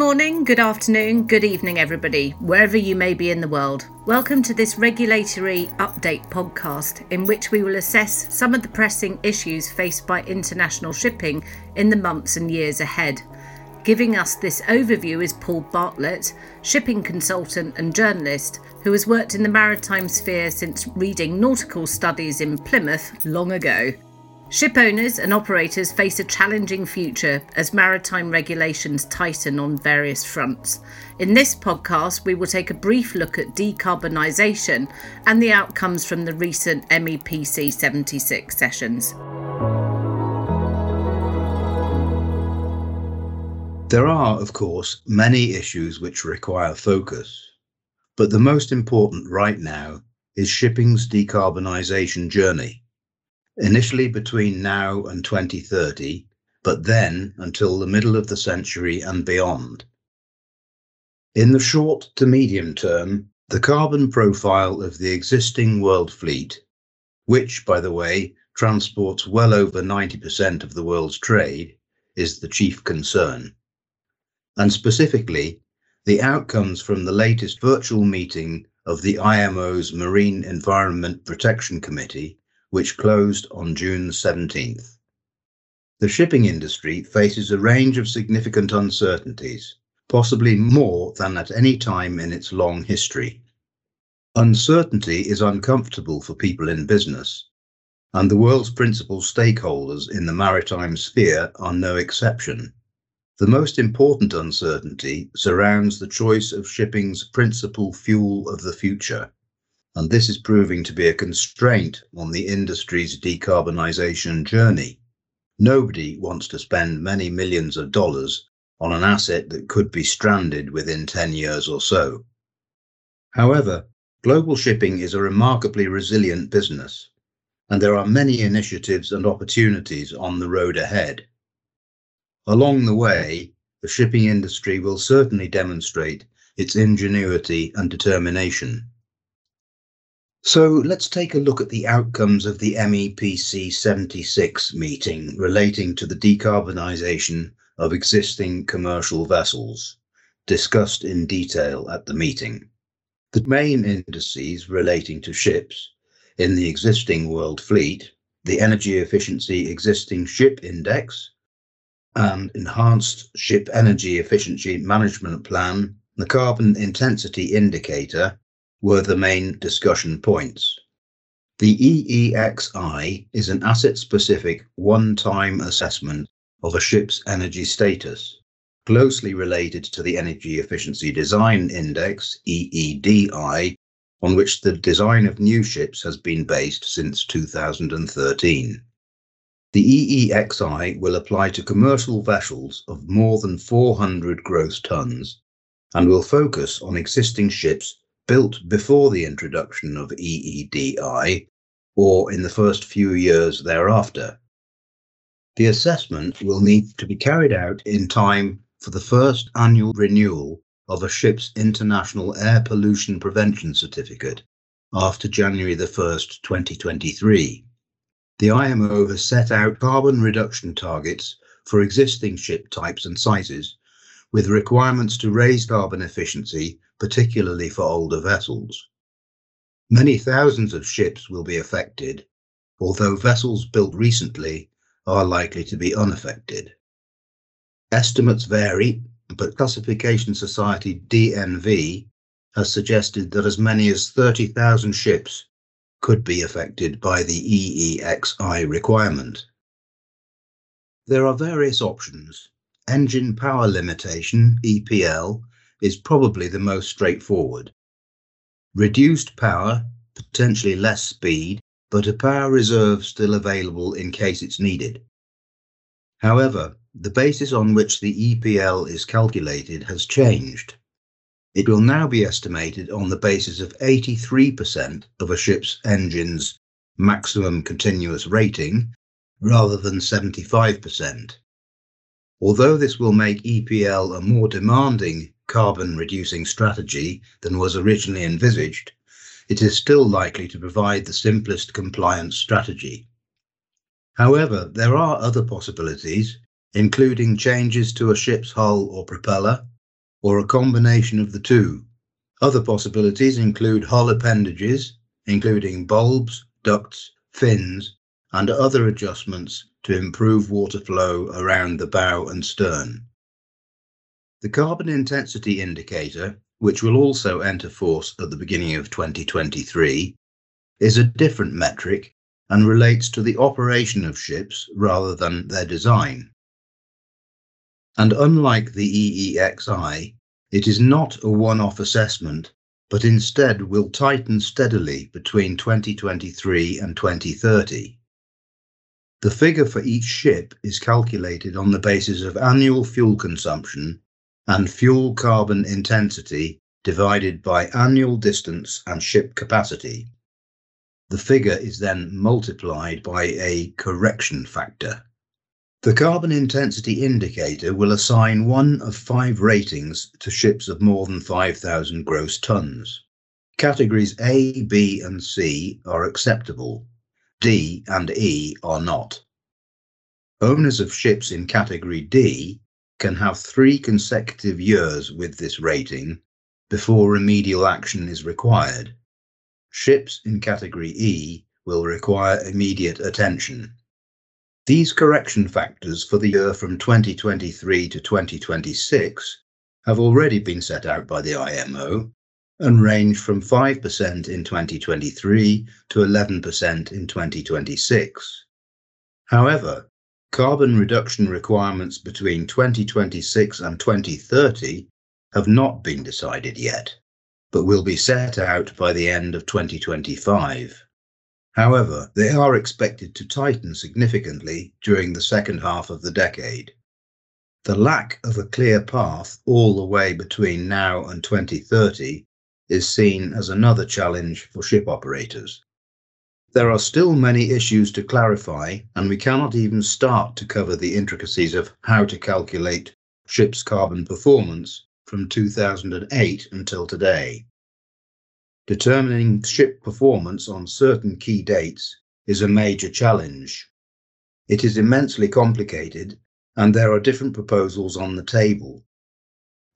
morning, good afternoon, good evening, everybody, wherever you may be in the world. Welcome to this regulatory update podcast, in which we will assess some of the pressing issues faced by international shipping in the months and years ahead. Giving us this overview is Paul Bartlett, shipping consultant and journalist who has worked in the maritime sphere since reading nautical studies in Plymouth long ago. Ship owners and operators face a challenging future as maritime regulations tighten on various fronts. In this podcast, we will take a brief look at decarbonisation and the outcomes from the recent MEPC 76 sessions. There are, of course, many issues which require focus, but the most important right now is shipping's decarbonisation journey initially between now and 2030, but then until the middle of the century and beyond. In the short to medium term, the carbon profile of the existing world fleet, which, by the way, transports well over 90% of the world's trade, is the chief concern. And specifically, the outcomes from the latest virtual meeting of the IMO's Marine Environment Protection Committee which closed on June 17th. The shipping industry faces a range of significant uncertainties, possibly more than at any time in its long history. Uncertainty is uncomfortable for people in business, and the world's principal stakeholders in the maritime sphere are no exception. The most important uncertainty surrounds the choice of shipping's principal fuel of the future, and this is proving to be a constraint on the industry's decarbonisation journey. Nobody wants to spend many millions of dollars on an asset that could be stranded within 10 years or so. However, global shipping is a remarkably resilient business, and there are many initiatives and opportunities on the road ahead. Along the way, the shipping industry will certainly demonstrate its ingenuity and determination. So let's take a look at the outcomes of the MEPC 76 meeting relating to the decarbonisation of existing commercial vessels, discussed in detail at the meeting. The main indices relating to ships in the existing world fleet, the Energy Efficiency Existing Ship Index, and Enhanced Ship Energy Efficiency Management Plan, the Carbon Intensity Indicator, were the main discussion points. The EEXI is an asset specific one time assessment of a ship's energy status, closely related to the Energy Efficiency Design Index, EEDI, on which the design of new ships has been based since 2013. The EEXI will apply to commercial vessels of more than 400 gross tons and will focus on existing ships built before the introduction of EEDI or in the first few years thereafter. The assessment will need to be carried out in time for the first annual renewal of a ship's International Air Pollution Prevention Certificate after January the 1st, 2023. The IMO has set out carbon reduction targets for existing ship types and sizes, with requirements to raise carbon efficiency particularly for older vessels. Many thousands of ships will be affected, although vessels built recently are likely to be unaffected. Estimates vary, but Classification Society DNV has suggested that as many as 30,000 ships could be affected by the EEXI requirement. There are various options. Engine power limitation, EPL, is probably the most straightforward. Reduced power, potentially less speed, but a power reserve still available in case it's needed. However, the basis on which the EPL is calculated has changed. It will now be estimated on the basis of 83% of a ship's engine's maximum continuous rating rather than 75%. Although this will make EPL a more demanding carbon reducing strategy than was originally envisaged, it is still likely to provide the simplest compliance strategy. However, there are other possibilities, including changes to a ship's hull or propeller, or a combination of the two. Other possibilities include hull appendages, including bulbs, ducts, fins, and other adjustments to improve water flow around the bow and stern. The carbon intensity indicator, which will also enter force at the beginning of 2023, is a different metric and relates to the operation of ships rather than their design. And unlike the EEXI, it is not a one-off assessment, but instead will tighten steadily between 2023 and 2030. The figure for each ship is calculated on the basis of annual fuel consumption and fuel carbon intensity divided by annual distance and ship capacity. The figure is then multiplied by a correction factor. The carbon intensity indicator will assign one of five ratings to ships of more than 5,000 gross tons. Categories A, B, and C are acceptable. D and E are not. Owners of ships in Category D can have three consecutive years with this rating before remedial action is required. Ships in Category E will require immediate attention. These correction factors for the year from 2023 to 2026 have already been set out by the IMO and range from 5% in 2023 to 11% in 2026. However, carbon reduction requirements between 2026 and 2030 have not been decided yet, but will be set out by the end of 2025. However, they are expected to tighten significantly during the second half of the decade. The lack of a clear path all the way between now and 2030 is seen as another challenge for ship operators. There are still many issues to clarify, and we cannot even start to cover the intricacies of how to calculate ships' carbon performance from 2008 until today. Determining ship performance on certain key dates is a major challenge. It is immensely complicated, and there are different proposals on the table.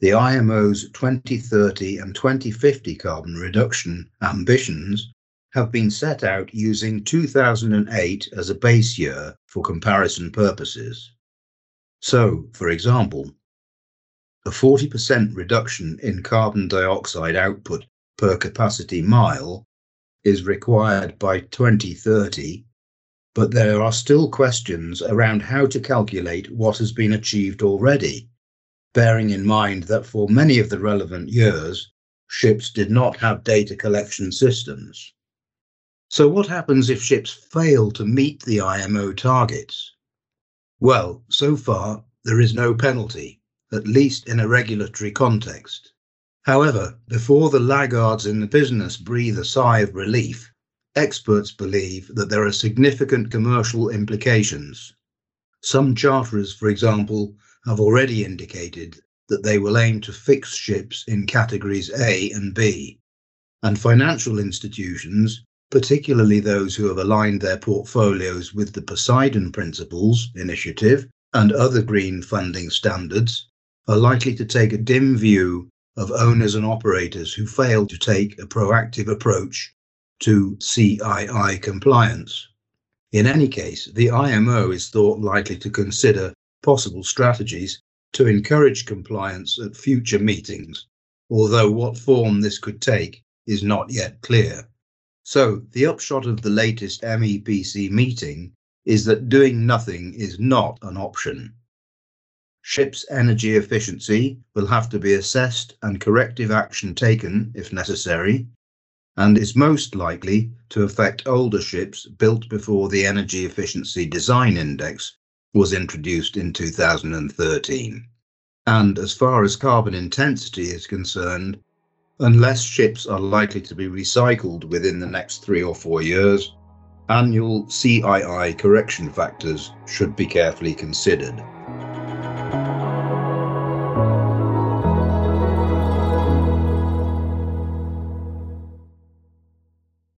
The IMO's 2030 and 2050 carbon reduction ambitions have been set out using 2008 as a base year for comparison purposes. So, for example, a 40% reduction in carbon dioxide output per capacity mile is required by 2030, but there are still questions around how to calculate what has been achieved already, bearing in mind that for many of the relevant years, ships did not have data collection systems. So what happens if ships fail to meet the IMO targets? Well, so far, there is no penalty, at least in a regulatory context. However, before the laggards in the business breathe a sigh of relief, experts believe that there are significant commercial implications. Some charterers, for example, have already indicated that they will aim to fix ships in categories A and B, and financial institutions, particularly those who have aligned their portfolios with the Poseidon Principles initiative and other green funding standards, are likely to take a dim view of owners and operators who fail to take a proactive approach to CII compliance. In any case, the IMO is thought likely to consider possible strategies to encourage compliance at future meetings, although what form this could take is not yet clear. So, the upshot of the latest MEPC meeting is that doing nothing is not an option. Ships' energy efficiency will have to be assessed and corrective action taken if necessary, and is most likely to affect older ships built before the Energy Efficiency Design Index was introduced in 2013. And as far as carbon intensity is concerned, unless ships are likely to be recycled within the next three or four years, annual CII correction factors should be carefully considered.